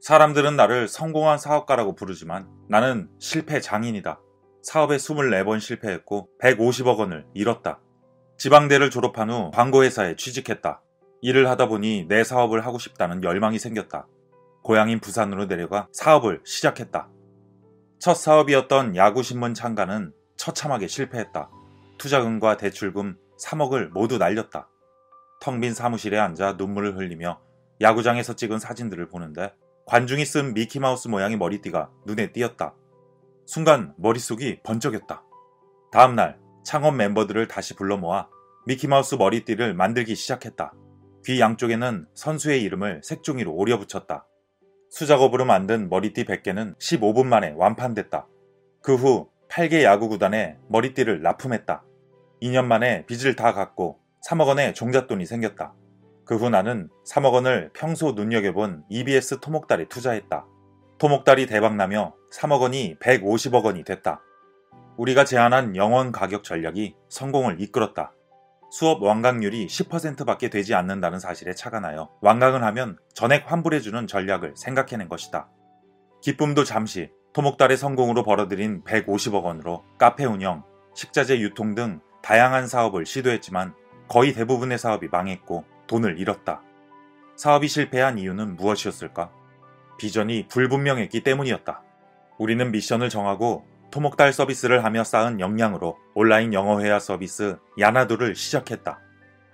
사람들은 나를 성공한 사업가라고 부르지만 나는 실패 장인이다. 사업에 24번 실패했고 150억 원을 잃었다. 지방대를 졸업한 후 광고회사에 취직했다. 일을 하다 보니 내 사업을 하고 싶다는 열망이 생겼다. 고향인 부산으로 내려가 사업을 시작했다. 첫 사업이었던 야구신문 창간은 처참하게 실패했다. 투자금과 대출금 3억을 모두 날렸다. 텅 빈 사무실에 앉아 눈물을 흘리며 야구장에서 찍은 사진들을 보는데 관중이 쓴 미키마우스 모양의 머리띠가 눈에 띄었다. 순간 머릿속이 번쩍였다. 다음날 창업 멤버들을 다시 불러 모아 미키마우스 머리띠를 만들기 시작했다. 귀 양쪽에는 선수의 이름을 색종이로 오려 붙였다. 수작업으로 만든 머리띠 100개는 15분 만에 완판됐다. 그 후 8개 야구 구단에 머리띠를 납품했다. 2년 만에 빚을 다 갚고 3억 원의 종잣돈이 생겼다. 그 후 나는 3억 원을 평소 눈여겨본 EBS 토목달에 투자했다. 토목달이 대박나며 3억 원이 150억 원이 됐다. 우리가 제안한 영원 가격 전략이 성공을 이끌었다. 수업 완강률이 10%밖에 되지 않는다는 사실에 착안하여 완강을 하면 전액 환불해주는 전략을 생각해낸 것이다. 기쁨도 잠시 토목달의 성공으로 벌어들인 150억 원으로 카페 운영, 식자재 유통 등 다양한 사업을 시도했지만 거의 대부분의 사업이 망했고 돈을 잃었다. 사업이 실패한 이유는 무엇이었을까? 비전이 불분명했기 때문이었다. 우리는 미션을 정하고 토목달 서비스를 하며 쌓은 역량으로 온라인 영어회화 서비스 야나도를 시작했다.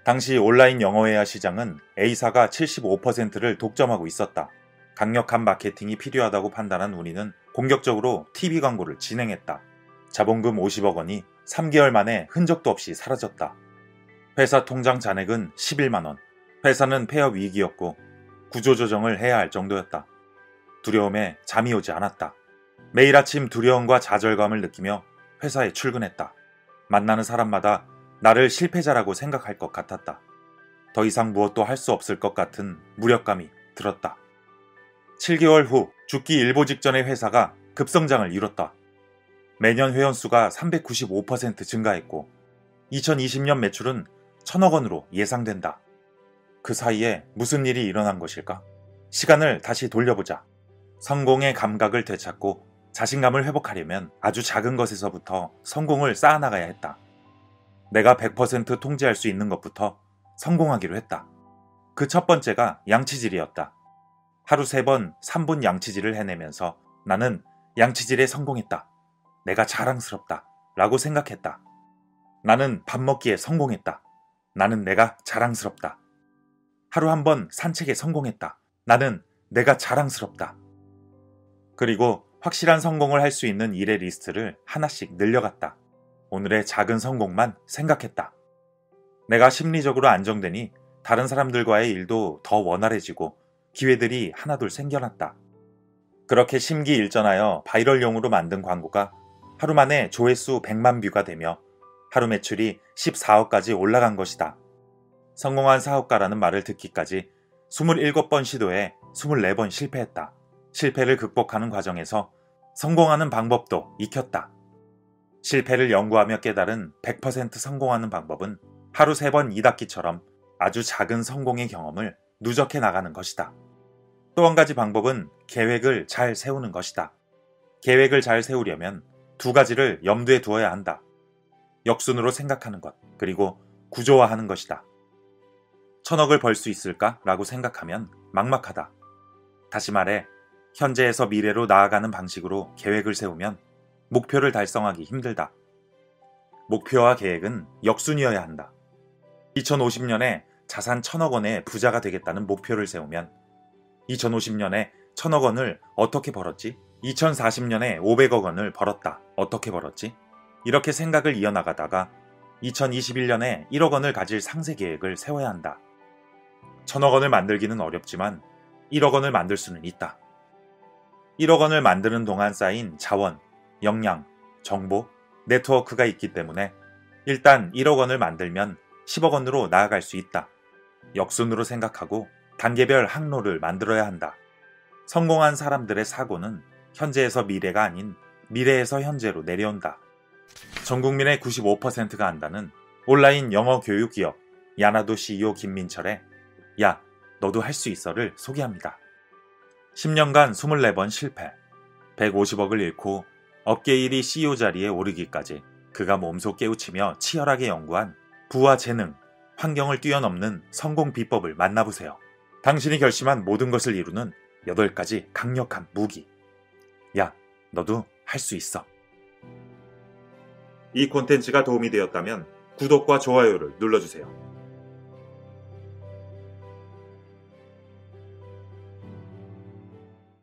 당시 온라인 영어회화 시장은 A사가 75%를 독점하고 있었다. 강력한 마케팅이 필요하다고 판단한 우리는 공격적으로 TV 광고를 진행했다. 자본금 50억 원이 3개월 만에 흔적도 없이 사라졌다. 회사 통장 잔액은 11만원. 회사는 폐업 위기였고 구조조정을 해야 할 정도였다. 두려움에 잠이 오지 않았다. 매일 아침 두려움과 좌절감을 느끼며 회사에 출근했다. 만나는 사람마다 나를 실패자라고 생각할 것 같았다. 더 이상 무엇도 할 수 없을 것 같은 무력감이 들었다. 7개월 후 죽기 일보 직전의 회사가 급성장을 이뤘다. 매년 회원수가 395% 증가했고 2020년 매출은 천억 원으로 예상된다. 그 사이에 무슨 일이 일어난 것일까? 시간을 다시 돌려보자. 성공의 감각을 되찾고 자신감을 회복하려면 아주 작은 것에서부터 성공을 쌓아나가야 했다. 내가 100% 통제할 수 있는 것부터 성공하기로 했다. 그 첫 번째가 양치질이었다. 하루 세 번 3분 양치질을 해내면서 나는 양치질에 성공했다. 내가 자랑스럽다. 라고 생각했다. 나는 밥 먹기에 성공했다. 나는 내가 자랑스럽다. 하루 한 번 산책에 성공했다. 나는 내가 자랑스럽다. 그리고 확실한 성공을 할 수 있는 일의 리스트를 하나씩 늘려갔다. 오늘의 작은 성공만 생각했다. 내가 심리적으로 안정되니 다른 사람들과의 일도 더 원활해지고 기회들이 하나둘 생겨났다. 그렇게 심기일전하여 바이럴용으로 만든 광고가 하루 만에 조회수 100만 뷰가 되며 하루 매출이 14억까지 올라간 것이다. 성공한 사업가라는 말을 듣기까지 27번 시도에 24번 실패했다. 실패를 극복하는 과정에서 성공하는 방법도 익혔다. 실패를 연구하며 깨달은 100% 성공하는 방법은 하루 세번 이닫기처럼 아주 작은 성공의 경험을 누적해 나가는 것이다. 또 한 가지 방법은 계획을 잘 세우는 것이다. 계획을 잘 세우려면 두 가지를 염두에 두어야 한다. 역순으로 생각하는 것, 그리고 구조화하는 것이다. 천억을 벌 수 있을까? 라고 생각하면 막막하다. 다시 말해, 현재에서 미래로 나아가는 방식으로 계획을 세우면 목표를 달성하기 힘들다. 목표와 계획은 역순이어야 한다. 2050년에 자산 천억 원의 부자가 되겠다는 목표를 세우면 2050년에 천억 원을 어떻게 벌었지? 2040년에 500억 원을 벌었다. 어떻게 벌었지? 이렇게 생각을 이어나가다가 2021년에 1억 원을 가질 상세 계획을 세워야 한다. 천억 원을 만들기는 어렵지만 1억 원을 만들 수는 있다. 1억 원을 만드는 동안 쌓인 자원, 역량, 정보, 네트워크가 있기 때문에 일단 1억 원을 만들면 10억 원으로 나아갈 수 있다. 역순으로 생각하고 단계별 항로를 만들어야 한다. 성공한 사람들의 사고는 현재에서 미래가 아닌 미래에서 현재로 내려온다. 전 국민의 95%가 한다는 온라인 영어 교육 기업 야나도 CEO 김민철의 야, 너도 할 수 있어를 소개합니다. 10년간 24번 실패, 150억을 잃고 업계 1위 CEO 자리에 오르기까지 그가 몸소 깨우치며 치열하게 연구한 부와 재능, 환경을 뛰어넘는 성공 비법을 만나보세요. 당신이 결심한 모든 것을 이루는 8가지 강력한 무기. 야, 너도 할 수 있어. 이 콘텐츠가 도움이 되었다면 구독과 좋아요를 눌러주세요.